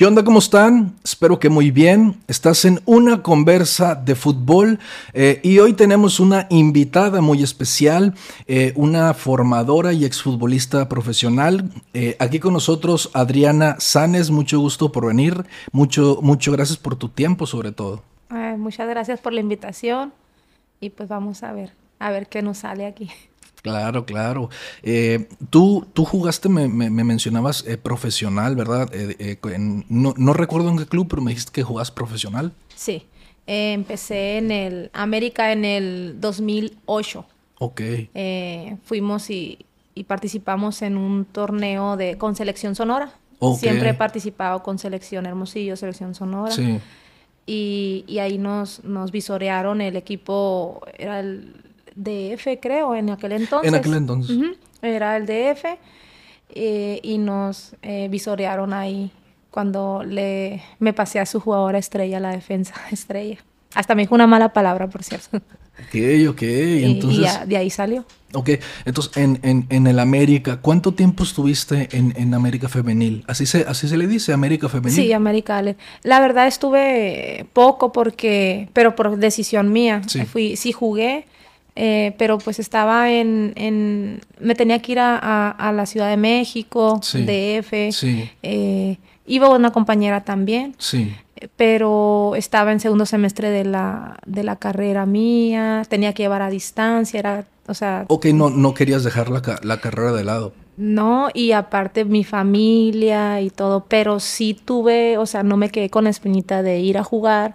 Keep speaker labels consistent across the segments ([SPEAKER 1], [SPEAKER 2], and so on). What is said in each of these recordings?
[SPEAKER 1] ¿Qué onda? ¿Cómo están? Espero que muy bien. Estás en una conversa de fútbol eh, y hoy tenemos una invitada muy especial, eh, una formadora y exfutbolista profesional. Eh, aquí con nosotros Adriana Sanes, mucho gusto por venir, mucho, mucho gracias por tu tiempo sobre todo.
[SPEAKER 2] muchas gracias por la invitación y pues vamos a ver, a ver qué nos sale aquí.
[SPEAKER 1] Claro, claro. Eh, tú, tú jugaste, me, mencionabas eh, profesional, ¿verdad? Eh, no, recuerdo en qué club, pero me dijiste que jugás profesional.
[SPEAKER 2] Sí, empecé en el América en el 2008.
[SPEAKER 1] Ok.
[SPEAKER 2] fuimos y, participamos en un torneo de con selección sonora. Siempre he participado con selección Hermosillo, selección sonora. Sí. Y, y ahí nos, nos visorearon el equipo, era el DF, creo, en aquel entonces.
[SPEAKER 1] En aquel entonces.
[SPEAKER 2] Era el DF eh, y nos eh, visorearon ahí cuando le, me pasé a su jugadora estrella, la defensa estrella. Hasta me dijo una mala palabra, por cierto.
[SPEAKER 1] Ok, ok. Entonces,
[SPEAKER 2] y, de ahí salió.
[SPEAKER 1] Ok, entonces en, en, el América, ¿cuánto tiempo estuviste en, en, América Femenil? ¿Así se, ¿Así se le dice, América Femenil?
[SPEAKER 2] Sí, América. La verdad estuve poco porque, pero por decisión mía. Sí. Fui, sí jugué, eh, pero pues estaba en, en, me tenía que ir a, la Ciudad de México, DF, sí. eh, iba una compañera también, sí. pero estaba en segundo semestre de la, de la carrera mía, tenía que llevar a distancia, era, o sea...
[SPEAKER 1] Ok, no, no querías dejar la, la carrera de lado.
[SPEAKER 2] No, y aparte mi familia y todo, pero sí tuve, o sea, no me quedé con la espinita de ir a jugar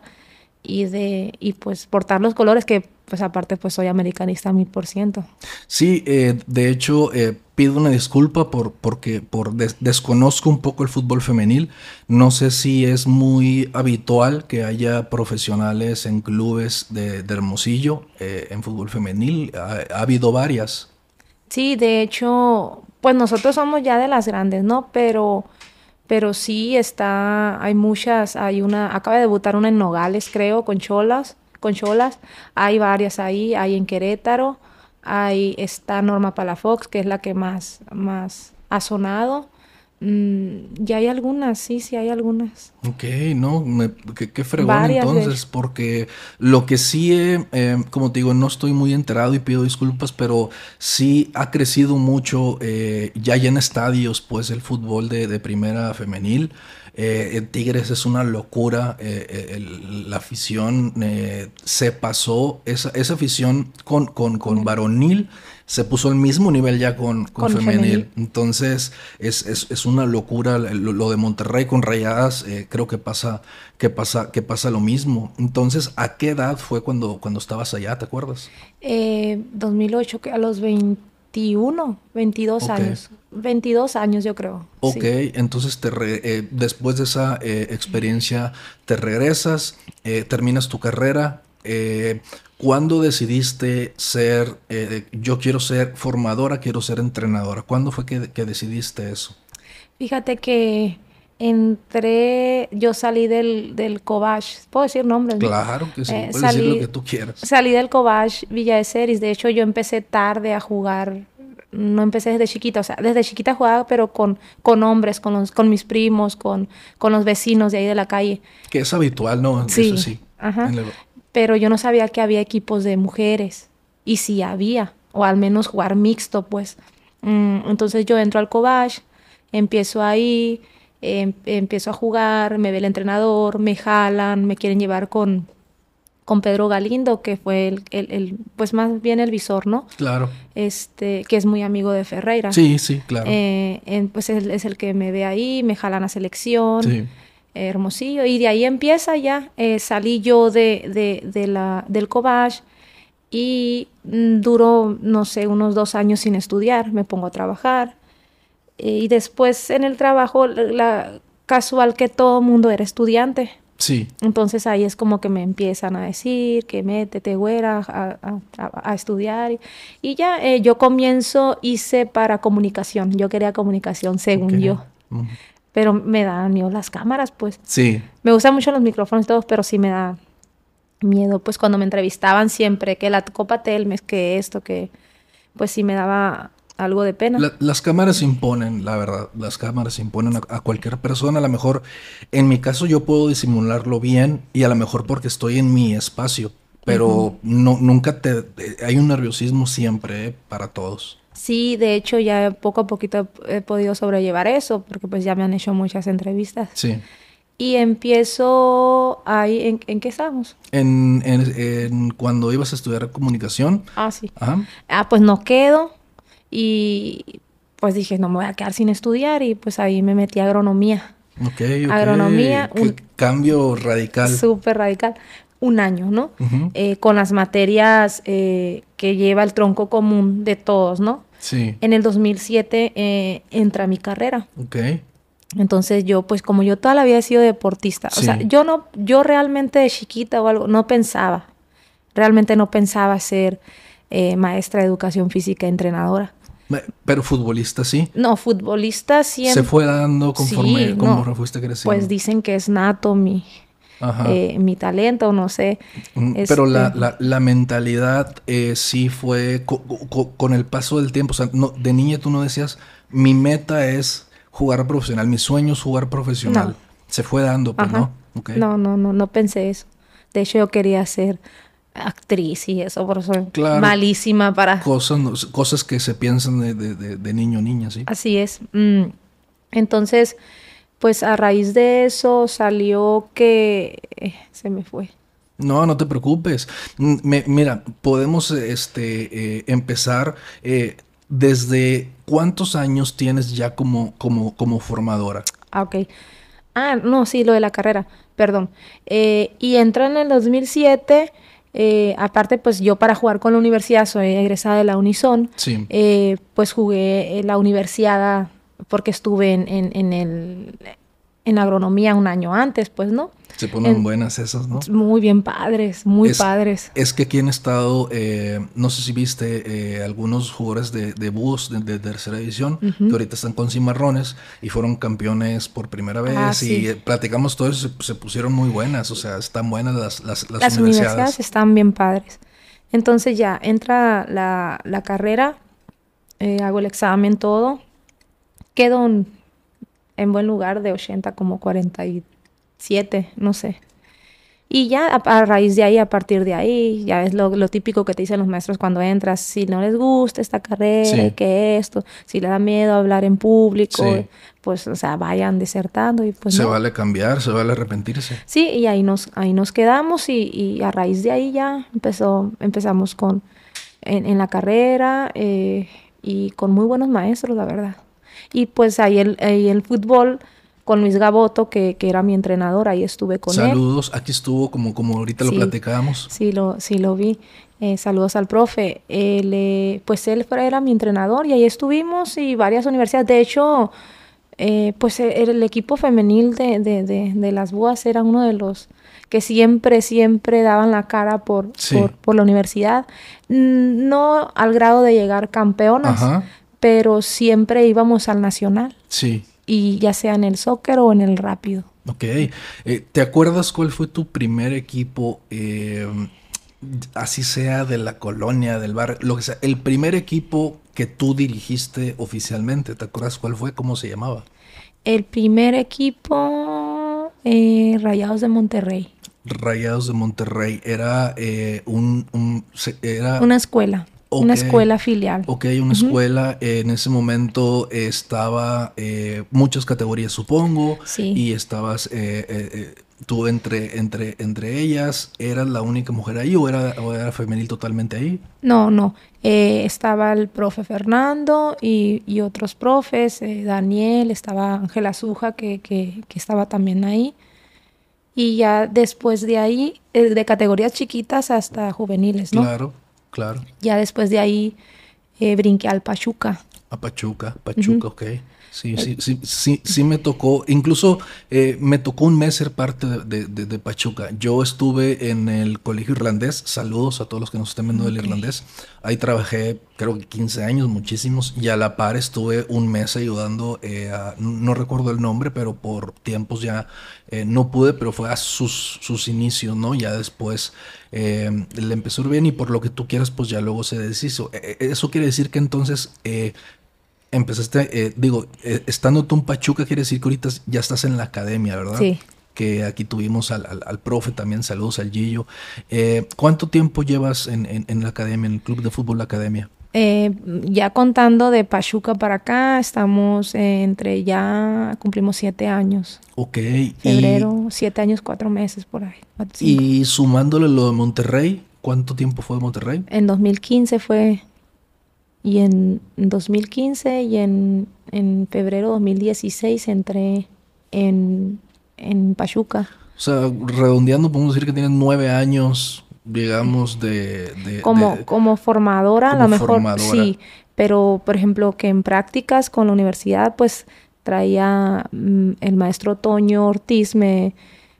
[SPEAKER 2] y de, y pues portar los colores que pues aparte pues soy americanista mil por ciento.
[SPEAKER 1] Sí, eh, de hecho eh, pido una disculpa por, porque por desconozco un poco el fútbol femenil. No sé si es muy habitual que haya profesionales en clubes de, Hermosillo eh, en fútbol femenil. Ha, habido varias.
[SPEAKER 2] Sí, de hecho, pues nosotros somos ya de las grandes, ¿no? Pero pero sí está, hay muchas, hay una, acaba de debutar una en Nogales, creo, con Cholas con Cholas. Hay varias ahí, hay en Querétaro, hay está Norma Palafox, que es la que más, más ha sonado. Mm, ya hay algunas, sí, sí hay algunas.
[SPEAKER 1] Ok, no, qué, fregón entonces, porque lo que sí, eh, como te digo, no estoy muy enterado y pido disculpas, pero sí ha crecido mucho eh, ya, ya en estadios, pues el fútbol de, de primera femenil. Eh, Tigres es una locura. Eh, eh, la afición se pasó, esa, esa afición con, con, con varonil se puso al mismo nivel ya con, con, femenil. Entonces es, es, es, una locura lo, de Monterrey con Rayadas. creo que pasa, que, pasa, que pasa lo mismo. Entonces, ¿a qué edad fue cuando, cuando estabas allá? ¿Te acuerdas?
[SPEAKER 2] 2008, que a los 20 21, 22 años. 22 años yo creo.
[SPEAKER 1] Ok, entonces te eh, después de esa eh, experiencia te regresas, eh, terminas tu carrera. ¿Cuándo decidiste ser, yo quiero ser formadora, quiero ser entrenadora? ¿Cuándo fue que, decidiste eso?
[SPEAKER 2] Fíjate que entré, yo salí del, del Cobach, ¿puedo decir nombres?
[SPEAKER 1] Claro que sí, puedes decir lo que tú quieras.
[SPEAKER 2] Salí del Cobach Villa de Ceris, de hecho yo empecé tarde a jugar, no empecé desde chiquita, o sea, desde chiquita jugaba, pero con, con hombres, con, los, con mis primos, con, con los vecinos de ahí de la calle.
[SPEAKER 1] Que es habitual, ¿no?
[SPEAKER 2] Sí, Eso sí. Ajá. Pero yo no sabía que había equipos de mujeres, y sí había, o al menos jugar mixto, pues. Mm, entonces yo entro al Cobach, empiezo ahí Em, empiezo a jugar, me ve el entrenador, me jalan, me quieren llevar con, con Pedro Galindo, que fue el, el, pues más bien el visor, ¿no?
[SPEAKER 1] Claro.
[SPEAKER 2] Este, que es muy amigo de Ferreira.
[SPEAKER 1] Sí, sí, claro.
[SPEAKER 2] Eh, pues él es el que me ve ahí, me jalan a selección. Sí. hermosillo. Y de ahí empieza ya. Eh, salí yo de, de, de la, del Cobach y mm, duró, no sé, unos dos años sin estudiar. Me pongo a trabajar. Eh, y después en el trabajo, la casual que todo mundo era estudiante.
[SPEAKER 1] Sí.
[SPEAKER 2] Entonces ahí es como que me empiezan a decir que métete, güera, a, a, estudiar. Y ya eh, yo comienzo, hice para comunicación. Yo quería comunicación, según yo. Pero me dan miedo las cámaras, pues.
[SPEAKER 1] Sí.
[SPEAKER 2] Me gustan mucho los micrófonos y todo, pero sí me da miedo, pues cuando me entrevistaban siempre, que la Copa Telmes, que esto, que pues sí me daba algo de pena.
[SPEAKER 1] las cámaras imponen, la verdad, las cámaras imponen a, cualquier persona. A lo mejor, en mi caso, yo puedo disimularlo bien y a lo mejor porque estoy en mi espacio, pero no, nunca te... Hay un nerviosismo siempre ¿eh? para todos.
[SPEAKER 2] Sí, de hecho ya poco a poquito he podido sobrellevar eso, porque pues ya me han hecho muchas entrevistas.
[SPEAKER 1] Sí.
[SPEAKER 2] Y empiezo ahí, ¿en, ¿en qué estamos?
[SPEAKER 1] En, en, cuando ibas a estudiar comunicación.
[SPEAKER 2] Ah, sí. Ah, pues no quedo y pues dije, no me voy a quedar sin estudiar y pues ahí me metí a agronomía.
[SPEAKER 1] Ok, ok. Agronomía. Un cambio radical.
[SPEAKER 2] Súper radical. Un año, ¿no? Eh, con las materias eh, que lleva el tronco común de todos, ¿no?
[SPEAKER 1] Sí.
[SPEAKER 2] En el 2007 eh, entra mi carrera.
[SPEAKER 1] Ok.
[SPEAKER 2] Entonces yo, pues como yo toda la vida he sido deportista, o sea, yo no, yo realmente de chiquita o algo, no pensaba, realmente no pensaba ser eh, maestra de educación física, entrenadora.
[SPEAKER 1] Pero futbolista sí.
[SPEAKER 2] No, futbolista siempre.
[SPEAKER 1] Se fue dando conforme sí, como fuiste creciendo.
[SPEAKER 2] Pues dicen que es nato mi, eh, mi talento, no sé.
[SPEAKER 1] Mm, pero la, este la, la, mentalidad eh, sí fue con el paso del tiempo. O sea, no, de niña tú no decías, mi meta es jugar profesional, mi sueño es jugar profesional. Se fue dando, pues, ¿no?
[SPEAKER 2] No, no, no, no pensé eso. De hecho, yo quería ser actriz y eso, por eso malísima para...
[SPEAKER 1] Cosas, cosas que se piensan de, de, de niño o niña, ¿sí?
[SPEAKER 2] Así es. Mm. Entonces, pues a raíz de eso salió que... Eh, se me fue.
[SPEAKER 1] No, no te preocupes. Mm, mira, podemos este, eh, empezar eh, desde cuántos años tienes ya como, como, como formadora.
[SPEAKER 2] Ah, ok. Ah, no, sí, lo de la carrera, perdón. Eh, y entra en el 2007, eh, aparte, pues yo para jugar con la universidad soy egresada de la Unison.
[SPEAKER 1] Sí.
[SPEAKER 2] Eh, pues jugué en la universidad porque estuve en, en, en, el, en agronomía un año antes, pues, ¿no?
[SPEAKER 1] Se ponen buenas esas, ¿no?
[SPEAKER 2] Muy bien padres, muy padres.
[SPEAKER 1] Es que aquí en estado, eh, no sé si viste eh, algunos jugadores de, de bus de, tercera división que ahorita están con cimarrones y fueron campeones por primera vez ah, y eh, platicamos todo eso, se, pusieron muy buenas, o sea, están buenas las, las, las,
[SPEAKER 2] las universidades. están bien padres. Entonces ya entra la, la carrera, hago el examen, todo, quedo en buen lugar de 80 como 43 siete, no sé. Y ya a, raíz de ahí, a partir de ahí, ya es lo, típico que te dicen los maestros cuando entras, si no les gusta esta carrera, que esto, si le da miedo hablar en público, pues, o sea, vayan desertando y pues...
[SPEAKER 1] Se vale cambiar, se vale arrepentirse.
[SPEAKER 2] Sí, y ahí nos, ahí nos quedamos y, y a raíz de ahí ya empezó, empezamos con, en, la carrera eh, y con muy buenos maestros, la verdad. Y pues ahí el, ahí el fútbol con Luis Gaboto, que, que, era mi entrenador, ahí estuve con
[SPEAKER 1] él. Saludos, aquí estuvo como, como ahorita lo platicábamos.
[SPEAKER 2] Sí, lo, sí lo vi. Eh, saludos al profe. Él, pues él era mi entrenador y ahí estuvimos y varias universidades. De hecho, eh, pues e, el, equipo femenil de, de, de, las BUAS era uno de los que siempre, siempre daban la cara por, por, por, la universidad. No al grado de llegar campeonas, pero siempre íbamos al nacional.
[SPEAKER 1] Sí
[SPEAKER 2] y ya sea en el soccer o en el rápido.
[SPEAKER 1] Ok. Eh, ¿Te acuerdas cuál fue tu primer equipo, eh, así sea de la colonia, del barrio, lo que sea, el primer equipo que tú dirigiste oficialmente? ¿Te acuerdas cuál fue? ¿Cómo se llamaba?
[SPEAKER 2] El primer equipo, eh, Rayados de Monterrey.
[SPEAKER 1] Rayados de Monterrey era un, un era
[SPEAKER 2] una escuela una escuela filial.
[SPEAKER 1] Ok, una escuela. en ese momento estaba eh, muchas categorías, supongo.
[SPEAKER 2] Sí.
[SPEAKER 1] Y estabas eh, eh, tú entre, entre, entre ellas. ¿Eras la única mujer ahí o era, o era femenil totalmente ahí?
[SPEAKER 2] No, no. estaba el profe Fernando y, y otros profes. Daniel, estaba Ángela Suja, que, que, que estaba también ahí. Y ya después de ahí, de categorías chiquitas hasta juveniles, ¿no?
[SPEAKER 1] Claro. Claro.
[SPEAKER 2] Ya después de ahí eh, brinqué al Pachuca.
[SPEAKER 1] A Pachuca, Pachuca, ok. Sí, sí, sí, sí, sí me tocó, incluso eh, me tocó un mes ser parte de, Pachuca. Yo estuve en el colegio irlandés, saludos a todos los que nos estén viendo del irlandés. Ahí trabajé creo que 15 años, muchísimos, y a la par estuve un mes ayudando eh, a, no recuerdo el nombre, pero por tiempos ya eh, no pude, pero fue a sus, sus inicios, ¿no? Ya después le empezó bien y por lo que tú quieras, pues ya luego se deshizo. eso quiere decir que entonces empezaste, eh, digo, eh, estando tú en Pachuca, quiere decir que ahorita ya estás en la academia, ¿verdad?
[SPEAKER 2] Sí.
[SPEAKER 1] Que aquí tuvimos al, al, profe también, saludos al Gillo. Eh, ¿Cuánto tiempo llevas en, en, la academia, en el club de fútbol La Academia?
[SPEAKER 2] Ya contando de Pachuca para acá, estamos entre ya cumplimos siete años.
[SPEAKER 1] Ok.
[SPEAKER 2] Febrero, siete años, cuatro meses por ahí.
[SPEAKER 1] Y sumándole lo de Monterrey, ¿cuánto tiempo fue de Monterrey?
[SPEAKER 2] En 2015 fue y en 2015 y en, en febrero 2016 entré en, en Pachuca.
[SPEAKER 1] O sea, redondeando, podemos decir que tienes nueve años, digamos, de...
[SPEAKER 2] como, como formadora, a lo mejor sí, pero por ejemplo que en prácticas con la universidad, pues traía mm, el maestro Toño Ortiz, me,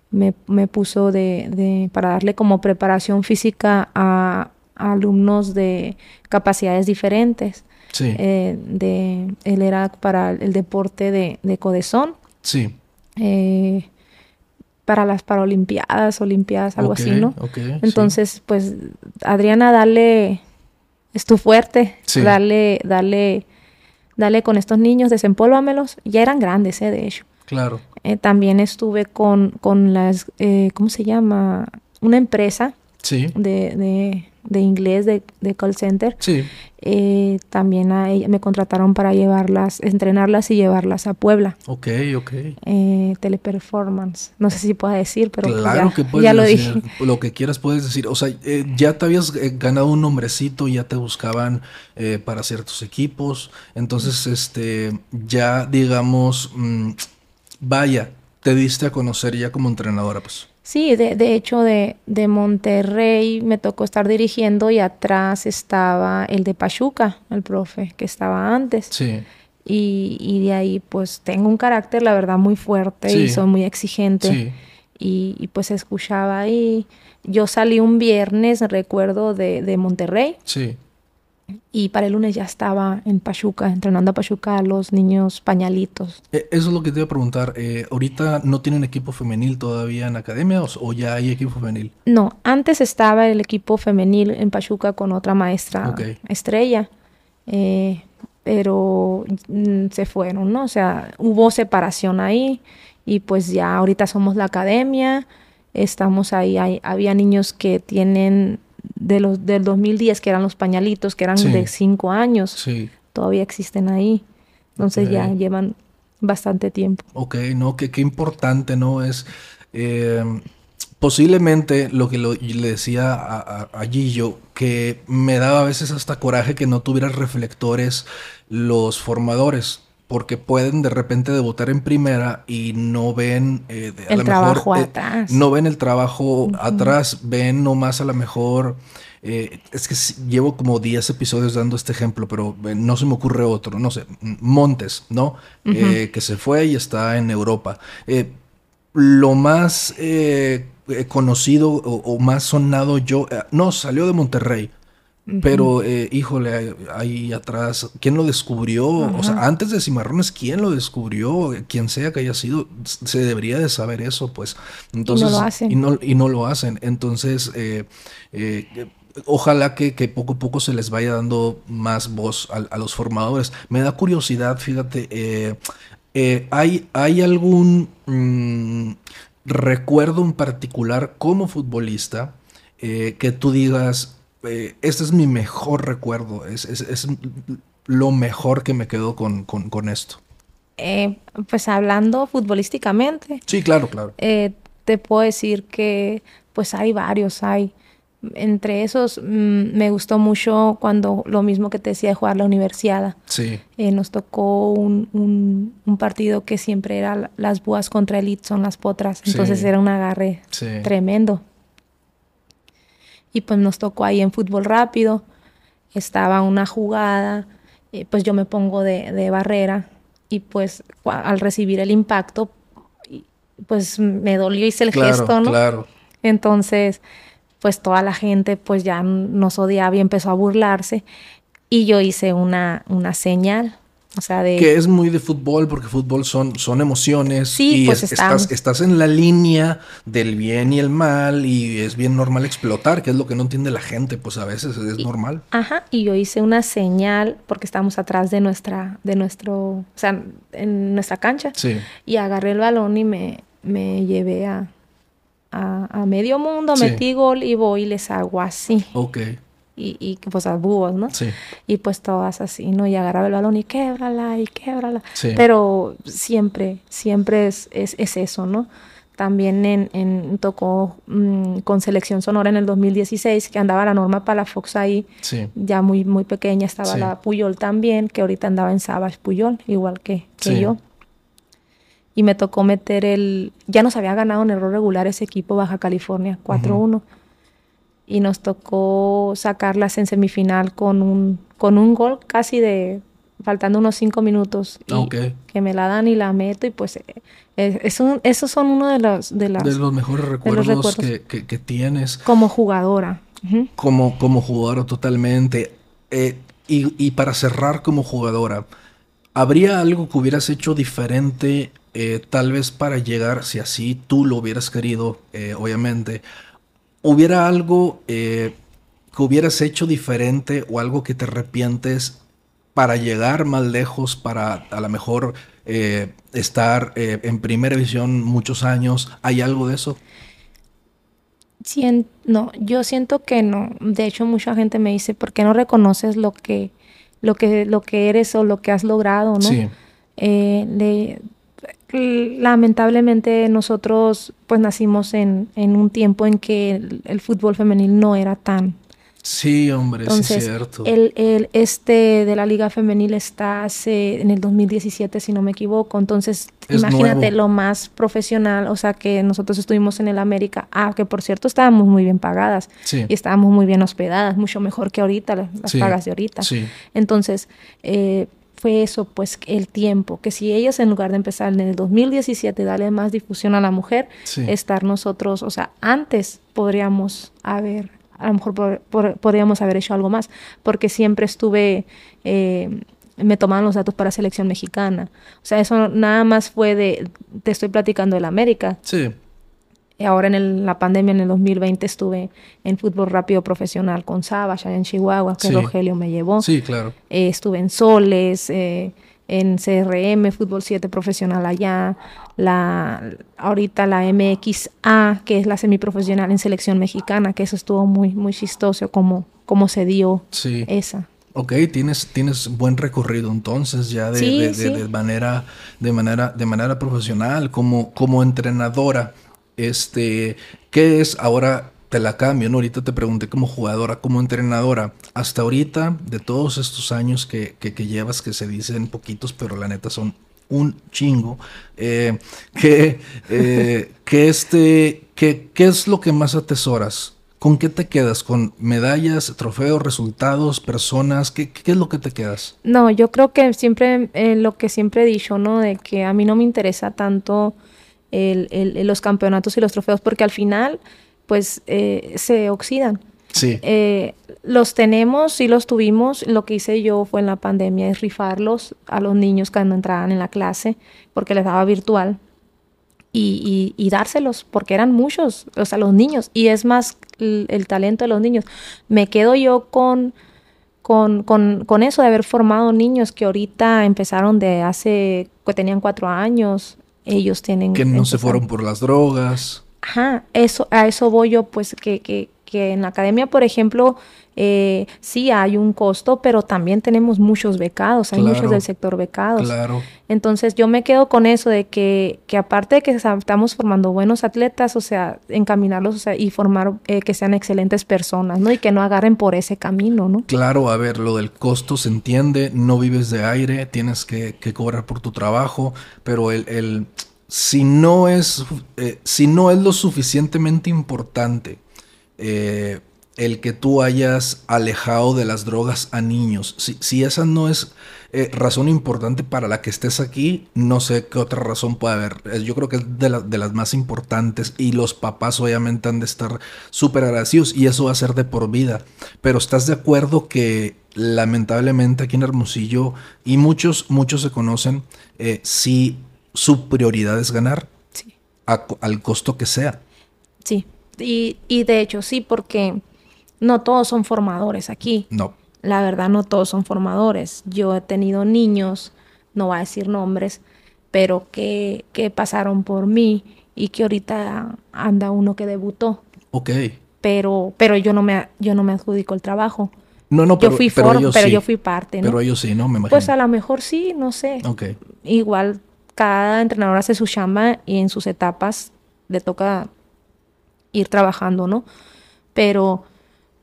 [SPEAKER 2] me, me puso de, de, para darle como preparación física a, alumnos de capacidades diferentes.
[SPEAKER 1] Sí.
[SPEAKER 2] Eh, de, él era para el deporte de, de codezón.
[SPEAKER 1] Sí.
[SPEAKER 2] Eh, para las Paralimpiadas, Olimpiadas, algo así, ¿no? Entonces, pues, Adriana, dale, es tu fuerte, dale, dale, dale con estos niños, desempólvamelos. Ya eran grandes, ¿eh? De hecho.
[SPEAKER 1] Claro.
[SPEAKER 2] Eh, también estuve con, con las, ¿cómo se llama? Una empresa.
[SPEAKER 1] Sí.
[SPEAKER 2] de, de inglés de, call center.
[SPEAKER 1] Sí.
[SPEAKER 2] Eh, también me contrataron para llevarlas, entrenarlas y llevarlas a Puebla.
[SPEAKER 1] Ok, ok.
[SPEAKER 2] Eh, teleperformance. No sé si puedo decir, pero
[SPEAKER 1] pues claro ya, que puedes lo dije. Lo que quieras puedes decir. O sea, eh, ya te habías ganado un nombrecito, ya te buscaban para ciertos equipos. Entonces, este, ya digamos, mm, vaya, te diste a conocer ya como entrenadora, pues.
[SPEAKER 2] Sí, de, de hecho de, de, Monterrey me tocó estar dirigiendo y atrás estaba el de Pachuca, el profe, que estaba antes.
[SPEAKER 1] Sí.
[SPEAKER 2] Y, y de ahí pues tengo un carácter la verdad muy fuerte y soy muy exigente. Sí. Y, y, pues escuchaba ahí. Yo salí un viernes, recuerdo, de, de Monterrey.
[SPEAKER 1] Sí.
[SPEAKER 2] Y para el lunes ya estaba en Pachuca, entrenando a Pachuca a los niños pañalitos.
[SPEAKER 1] Eh, eso es lo que te iba a preguntar. Eh, ¿Ahorita no tienen equipo femenil todavía en academia o, ya hay equipo femenil?
[SPEAKER 2] No, antes estaba el equipo femenil en Pachuca con otra maestra estrella, eh, pero mm, se fueron, ¿no? O sea, hubo separación ahí y pues ya ahorita somos la academia, estamos ahí, hay, había niños que tienen de los del 2010 que eran los pañalitos que eran de 5 años todavía existen ahí. Entonces ya llevan bastante tiempo.
[SPEAKER 1] Ok, no que qué importante no es eh, posiblemente lo que le decía a, a, Gillo que me daba a veces hasta coraje que no tuviera reflectores los formadores porque pueden de repente debutar en primera y no ven
[SPEAKER 2] eh, el trabajo
[SPEAKER 1] eh,
[SPEAKER 2] atrás.
[SPEAKER 1] No ven el trabajo atrás, ven nomás a lo mejor. Eh, es que llevo como 10 episodios dando este ejemplo, pero no se me ocurre otro. No sé, Montes, ¿no? que se fue y está en Europa. lo más conocido o, más sonado yo. no, salió de Monterrey. Pero, eh, híjole, ahí atrás, ¿quién lo descubrió? O sea, antes de Cimarrones, ¿quién lo descubrió? Quien sea que haya sido, se debería de saber eso, pues. Entonces,
[SPEAKER 2] y no lo hacen.
[SPEAKER 1] Y no, lo hacen. Entonces, eh, eh, ojalá que, poco a poco se les vaya dando más voz a, los formadores. Me da curiosidad, fíjate, ¿hay, ¿hay algún mm, recuerdo en particular como futbolista que tú digas, eh, este es mi mejor recuerdo, es, es, lo mejor que me quedó con, esto.
[SPEAKER 2] Eh, pues hablando futbolísticamente.
[SPEAKER 1] Sí, claro, claro.
[SPEAKER 2] Eh, te puedo decir que pues hay varios, hay. Entre esos mm, me gustó mucho cuando lo mismo que te decía de jugar la universidad.
[SPEAKER 1] Sí.
[SPEAKER 2] nos tocó un, partido que siempre era las búas contra el son las potras. Entonces era un agarre tremendo y pues nos tocó ahí en fútbol rápido, estaba una jugada, pues yo me pongo de, barrera y pues al recibir el impacto, pues me dolió, hice el gesto, ¿no? Claro. Entonces, pues toda la gente pues ya nos odiaba y empezó a burlarse y yo hice una, una señal o sea, de...
[SPEAKER 1] Que es muy de fútbol, porque fútbol son, son emociones. Sí, y pues estás, estás en la línea del bien y el mal y es bien normal explotar, que es lo que no entiende la gente, pues a veces es normal.
[SPEAKER 2] Ajá, y yo hice una señal porque estábamos atrás de nuestra, de nuestro, o sea, en nuestra cancha. Sí. Y agarré el balón y me, me llevé a, a, medio mundo, metí gol y voy y les hago así. Ok y, y pues a búhos, ¿no? Sí. Y pues todas así, ¿no? Y agarraba el balón y québrala y québrala. Sí. Pero siempre, siempre es, es, es eso, ¿no? También en, en tocó mm, con Selección Sonora en el 2016, que andaba la Norma Palafox ahí, sí. ya muy, muy pequeña, estaba la Puyol también, que ahorita andaba en Sabas Puyol, igual que, que yo. Y me tocó meter el... Ya nos había ganado en error regular ese equipo Baja California, 4-1 y nos tocó sacarlas en semifinal con un, con un gol casi de faltando unos cinco minutos y que me la dan y la meto y pues eh, esos son uno de los de,
[SPEAKER 1] de los mejores recuerdos, que, que, tienes.
[SPEAKER 2] como jugadora.
[SPEAKER 1] Como como jugadora totalmente. Eh, y, y, para cerrar como jugadora habría algo que hubieras hecho diferente eh, tal vez para llegar si así tú lo hubieras querido obviamente ¿Hubiera algo eh, que hubieras hecho diferente o algo que te arrepientes para llegar más lejos, para a lo mejor eh, estar eh, en primera división muchos años? ¿Hay algo de eso?
[SPEAKER 2] no, yo siento que no. De hecho, mucha gente me dice, ¿por qué no reconoces lo que, lo que, lo que eres o lo que has logrado, no? Sí lamentablemente nosotros pues nacimos en, en un tiempo en que el, fútbol femenil no era tan
[SPEAKER 1] Sí, hombre, sí es cierto.
[SPEAKER 2] El, el, este de la Liga Femenil está hace, en el 2017, si no me equivoco. Entonces, imagínate lo más profesional, o sea, que nosotros estuvimos en el América, ah, que por cierto estábamos muy bien pagadas y estábamos muy bien hospedadas, mucho mejor que ahorita, las, pagas de ahorita. Sí. Entonces, eh, fue eso, pues el tiempo, que si ellas en lugar de empezar en el 2017 darle más difusión a la mujer, estar nosotros, o sea, antes podríamos haber, a lo mejor podríamos haber hecho algo más, porque siempre estuve, eh, me tomaban los datos para selección mexicana. O sea, eso nada más fue de, te estoy platicando de la América. Sí. Ahora en la pandemia, en el 2020, estuve en fútbol rápido profesional con Saba, allá en Chihuahua, que Rogelio me llevó.
[SPEAKER 1] Sí, claro.
[SPEAKER 2] Eh, estuve en Soles, eh, en CRM, fútbol 7 profesional allá. La, ahorita la MXA, que es la semiprofesional en selección mexicana, que eso estuvo muy, muy chistoso como, como se dio esa.
[SPEAKER 1] Ok, tienes, tienes buen recorrido entonces ya de, de, manera, de, manera, de manera profesional, como, como entrenadora. Este, ¿qué es ahora? Te la cambio, ¿no? Ahorita te pregunté como jugadora, como entrenadora. Hasta ahorita, de todos estos años que, que, llevas, que se dicen poquitos, pero la neta son un chingo. Eh, que, eh, que este, que, ¿Qué es lo que más atesoras? ¿Con qué te quedas? ¿Con medallas, trofeos, resultados, personas? ¿Qué, qué es lo que te quedas?
[SPEAKER 2] No, yo creo que siempre, eh, lo que siempre he dicho, ¿no? De que a mí no me interesa tanto el, los campeonatos y los trofeos, porque al final, pues, eh, se oxidan. Sí. Eh, los tenemos, y los tuvimos. Lo que hice yo fue en la pandemia es rifarlos a los niños cuando entraban en la clase, porque les daba virtual. Y, y, dárselos, porque eran muchos, o sea, los niños. Y es más el, talento de los niños. Me quedo yo con, con, con, con, eso de haber formado niños que ahorita empezaron de hace, que tenían cuatro años, ellos tienen...
[SPEAKER 1] Que no se fueron por las drogas.
[SPEAKER 2] Ajá, eso, a eso voy yo, pues que, que, en la academia, por ejemplo, eh, sí hay un costo, pero también tenemos muchos becados, hay muchos del sector becados. Claro. Entonces yo me quedo con eso de que, que aparte de que estamos formando buenos atletas, o sea, encaminarlos o sea, y formar eh, que sean excelentes personas, ¿no? Y que no agarren por ese camino, ¿no?
[SPEAKER 1] Claro, a ver, lo del costo se entiende, no vives de aire, tienes que, que cobrar por tu trabajo, pero el, el si no es, eh, si no es lo suficientemente importante, eh, el que tú hayas alejado de las drogas a niños. Si, si esa no es eh, razón importante para la que estés aquí, no sé qué otra razón puede haber. Eh, yo creo que es de, de las más importantes y los papás obviamente han de estar súper agradecidos y eso va a ser de por vida. Pero ¿estás de acuerdo que lamentablemente aquí en Hermosillo y muchos, muchos se conocen, eh, si su prioridad es ganar? Sí. al costo que sea.
[SPEAKER 2] Sí, y, y de hecho sí, porque no todos son formadores aquí.
[SPEAKER 1] No.
[SPEAKER 2] La verdad, no todos son formadores. Yo he tenido niños, no voy a decir nombres, pero que, que pasaron por mí y que ahorita anda uno que debutó.
[SPEAKER 1] Ok.
[SPEAKER 2] Pero, pero yo no me yo no me adjudico el trabajo.
[SPEAKER 1] No, no, pero,
[SPEAKER 2] yo fui pero, pero yo fui parte, ¿no?
[SPEAKER 1] Pero ellos sí, ¿no? Me imagino.
[SPEAKER 2] Pues a lo mejor sí, no sé.
[SPEAKER 1] Ok.
[SPEAKER 2] Igual cada entrenador hace su chamba y en sus etapas le toca ir trabajando, ¿no? Pero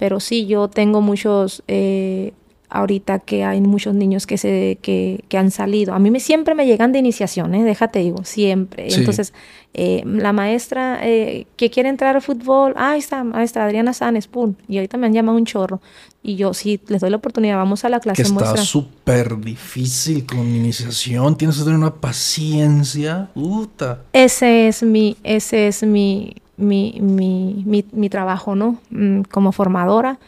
[SPEAKER 2] pero sí, yo tengo muchos, eh, ahorita que hay muchos niños que, se, que, que, han salido. A mí me, siempre me llegan de iniciación, ¿eh? déjate digo, siempre. Entonces, eh, la maestra eh, que quiere entrar al fútbol, ah, ahí está, maestra Adriana Sanes, pum. Y ahorita me han llamado un chorro. Y yo, sí, les doy la oportunidad, vamos a la clase.
[SPEAKER 1] Que está súper difícil con iniciación, tienes que tener una paciencia. Puta.
[SPEAKER 2] Ese es mi, ese es mi, mi, mi, mi, mi trabajo, ¿no? Mm, como formadora.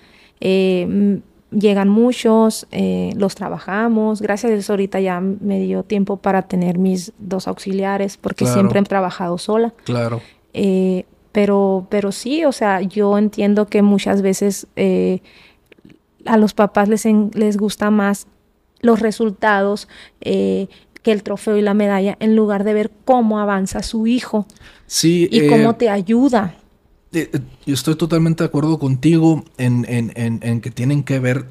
[SPEAKER 2] Eh, mm, llegan muchos, eh, los trabajamos. Gracias a eso ahorita ya me dio tiempo para tener mis dos auxiliares porque siempre he trabajado sola.
[SPEAKER 1] Claro.
[SPEAKER 2] Eh, pero, pero sí, o sea, yo entiendo que muchas veces a los papás les, les gusta más los resultados que el trofeo y la medalla en lugar de ver cómo avanza su hijo.
[SPEAKER 1] Sí.
[SPEAKER 2] Y cómo eh, te ayuda.
[SPEAKER 1] Eh, eh, yo estoy totalmente de acuerdo contigo en, que tienen que ver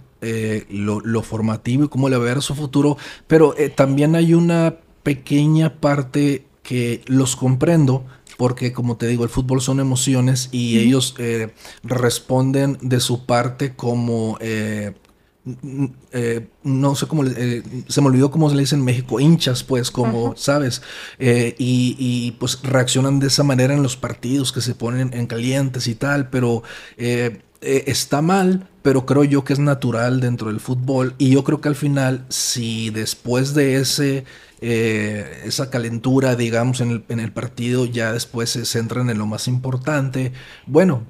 [SPEAKER 1] lo, formativo y cómo le va a ver su futuro, pero también hay una pequeña parte que los comprendo, porque como te digo, el fútbol son emociones y ellos responden de su parte como eh, no sé cómo, eh, se me olvidó cómo se le dice en México, hinchas, pues, como, ¿sabes? Eh, y, pues reaccionan de esa manera en los partidos que se ponen en calientes y tal, pero está mal, pero creo yo que es natural dentro del fútbol y yo creo que al final, si después de ese... esa calentura, digamos, en el, en el partido, ya después se centran en lo más importante. Bueno,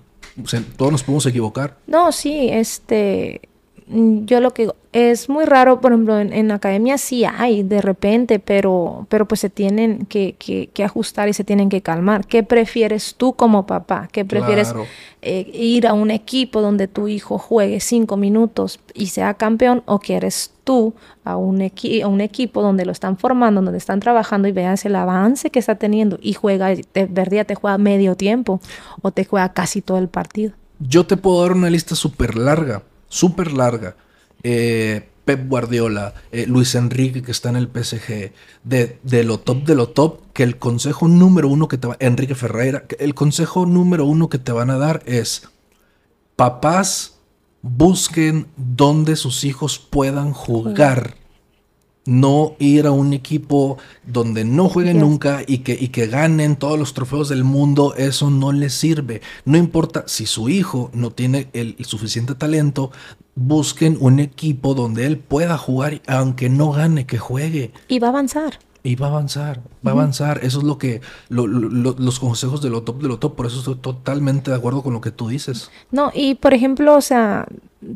[SPEAKER 1] todos nos podemos equivocar.
[SPEAKER 2] No, sí, este, yo lo que es muy raro, por ejemplo, en, academia sí hay de repente, pero, pero pues se tienen que, que, ajustar y se tienen que calmar. ¿Qué prefieres tú como papá? ¿Qué prefieres eh, ir a un equipo donde tu hijo juegue cinco minutos y sea campeón o quieres tú a un, a un equipo donde lo están formando, donde están trabajando y veas el avance que está teniendo y juega, de verdad te juega medio tiempo o te juega casi todo el partido?
[SPEAKER 1] Yo te puedo dar una lista súper larga súper larga. Eh, Pep Guardiola, eh, Luis Enrique que está en el PSG, de, lo top de lo top, que el consejo número uno que te va, Enrique Ferreira, el consejo número uno que te van a dar es, papás, busquen donde sus hijos puedan jugar no ir a un equipo donde no jueguen nunca y que, y que ganen todos los trofeos del mundo, eso no les sirve. No importa si su hijo no tiene el, suficiente talento, busquen un equipo donde él pueda jugar, aunque no gane, que juegue.
[SPEAKER 2] Y va a avanzar.
[SPEAKER 1] Y va a avanzar, va a avanzar. Eso es lo que, los consejos de lo top de lo top, por eso estoy totalmente de acuerdo con lo que tú dices.
[SPEAKER 2] No, y por ejemplo, o sea,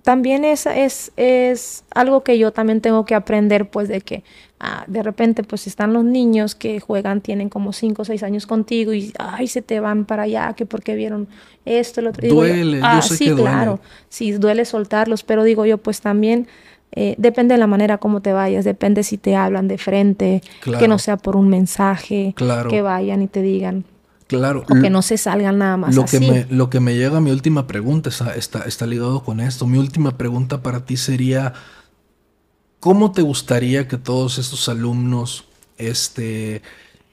[SPEAKER 2] también es, es, es algo que yo también tengo que aprender, pues de que ah, de repente pues están los niños que juegan, tienen como 5 o 6 años contigo y ay, se te van para allá, que porque vieron esto, lo otro.
[SPEAKER 1] Duele,
[SPEAKER 2] ah,
[SPEAKER 1] yo sé
[SPEAKER 2] sí,
[SPEAKER 1] que
[SPEAKER 2] claro, sí, duele soltarlos, pero digo yo pues también... Eh, depende de la manera como te vayas, depende si te hablan de frente, que no sea por un mensaje, que vayan y te digan,
[SPEAKER 1] Claro.
[SPEAKER 2] O que no se salgan nada más
[SPEAKER 1] lo
[SPEAKER 2] así.
[SPEAKER 1] Que me, lo que me llega a mi última pregunta está, está, está ligado con esto. Mi última pregunta para ti sería, ¿cómo te gustaría que todos estos alumnos este,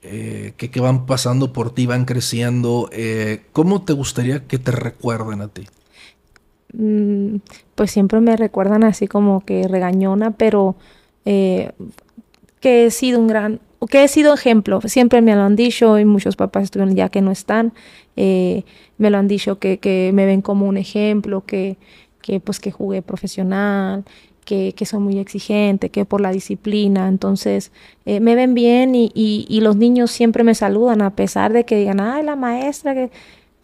[SPEAKER 1] eh, que, que, van pasando por ti, van creciendo, eh, ¿cómo te gustaría que te recuerden a ti?
[SPEAKER 2] Mm, pues siempre me recuerdan así como que regañona, pero eh, que he sido un gran que he sido ejemplo, siempre me lo han dicho y muchos papás estuvieron ya que no están, eh, me lo han dicho que, que, me ven como un ejemplo, que, que pues que jugué profesional, que, que soy muy exigente, que por la disciplina, entonces eh, me ven bien y, y, y, los niños siempre me saludan a pesar de que digan, ay, la maestra, que...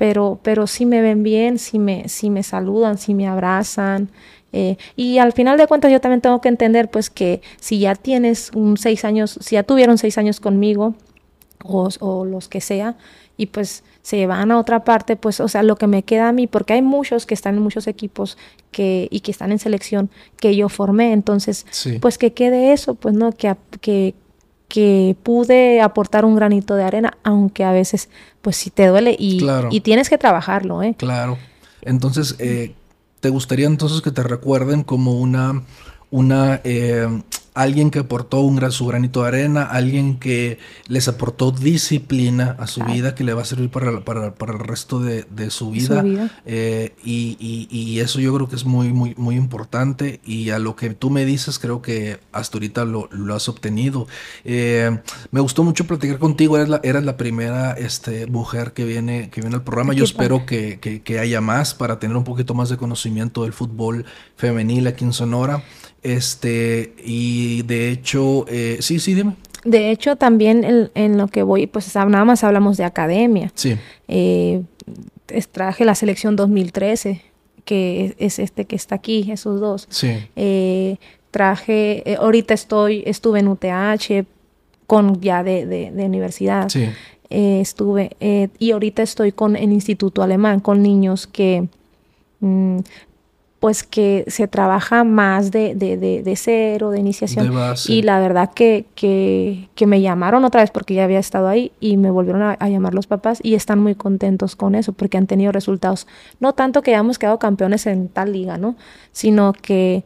[SPEAKER 2] pero, pero sí me ven bien, sí me, sí me saludan, sí me abrazan. Eh, y al final de cuentas yo también tengo que entender pues que si ya tienes un seis años, si ya tuvieron seis años conmigo o, o los que sea, y pues se van a otra parte, pues, o sea, lo que me queda a mí, porque hay muchos que están en muchos equipos que, y que están en selección que yo formé, entonces, pues que quede eso, pues, ¿no? Que, que, que pude aportar un granito de arena, aunque a veces, pues, sí te duele y, y tienes que trabajarlo, ¿eh?
[SPEAKER 1] Claro. Entonces, eh, ¿te gustaría entonces que te recuerden como una, una eh, alguien que aportó un gran, su granito de arena, alguien que les aportó disciplina a su vida, que le va a servir para, para, para el resto de, de su vida. Eh, y, y, y, eso yo creo que es muy, muy, muy importante. Y a lo que tú me dices, creo que hasta ahorita lo, lo has obtenido. Eh, me gustó mucho platicar contigo. Eres la, eres la primera este, mujer que viene, que viene al programa. Yo espero que, que, que haya más para tener un poquito más de conocimiento del fútbol femenil aquí en Sonora. Este, y de hecho, eh, sí, sí, dime.
[SPEAKER 2] De hecho, también en, lo que voy, pues nada más hablamos de academia.
[SPEAKER 1] Sí.
[SPEAKER 2] Eh, traje la selección 2013, que es, este que está aquí, esos dos.
[SPEAKER 1] Sí.
[SPEAKER 2] Eh, traje, ahorita estoy, estuve en UTH con ya de, de, universidad.
[SPEAKER 1] Sí.
[SPEAKER 2] estuve, y ahorita estoy con el Instituto Alemán, con niños que mm, pues que se trabaja más de, de, de, cero, de iniciación. y la verdad que, que, que, me llamaron otra vez porque ya había estado ahí y me volvieron a, llamar los papás y están muy contentos con eso porque han tenido resultados. No tanto que hayamos quedado campeones en tal liga, ¿no? Sino que,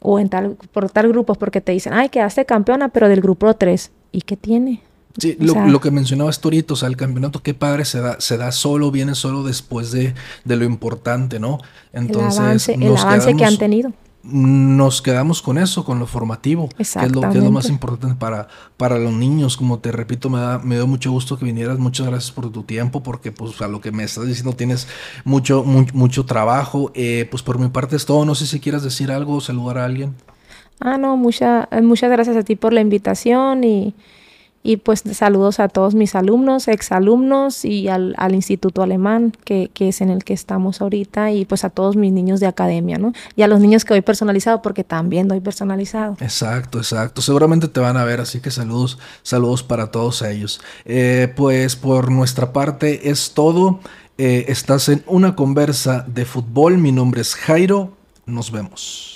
[SPEAKER 2] o en tal, por tal grupo, porque te dicen, ay, quedaste campeona, pero del grupo 3. ¿Y qué tiene?
[SPEAKER 1] Sí, lo, que mencionabas Torito, o sea, el campeonato, qué padre, se da, se da solo, viene solo después de, de lo importante, ¿no?
[SPEAKER 2] Entonces, el avance, que han tenido.
[SPEAKER 1] Nos quedamos con eso, con lo formativo, que es lo, que es lo más importante para, para los niños. Como te repito, me, da, me dio mucho gusto que vinieras. Muchas gracias por tu tiempo, porque pues a lo que me estás diciendo tienes mucho, mucho trabajo. Eh, pues por mi parte es todo. No sé si quieras decir algo o saludar a alguien.
[SPEAKER 2] Ah, no, mucha, muchas gracias a ti por la invitación y y pues saludos a todos mis alumnos, exalumnos y al, Instituto Alemán, que, que, es en el que estamos ahorita, y pues a todos mis niños de academia, ¿no? Y a los niños que doy personalizado, porque también doy personalizado.
[SPEAKER 1] Exacto, exacto. Seguramente te van a ver, así que saludos, saludos para todos ellos. Eh, pues por nuestra parte es todo. Eh, estás en una conversa de fútbol. Mi nombre es Jairo. Nos vemos.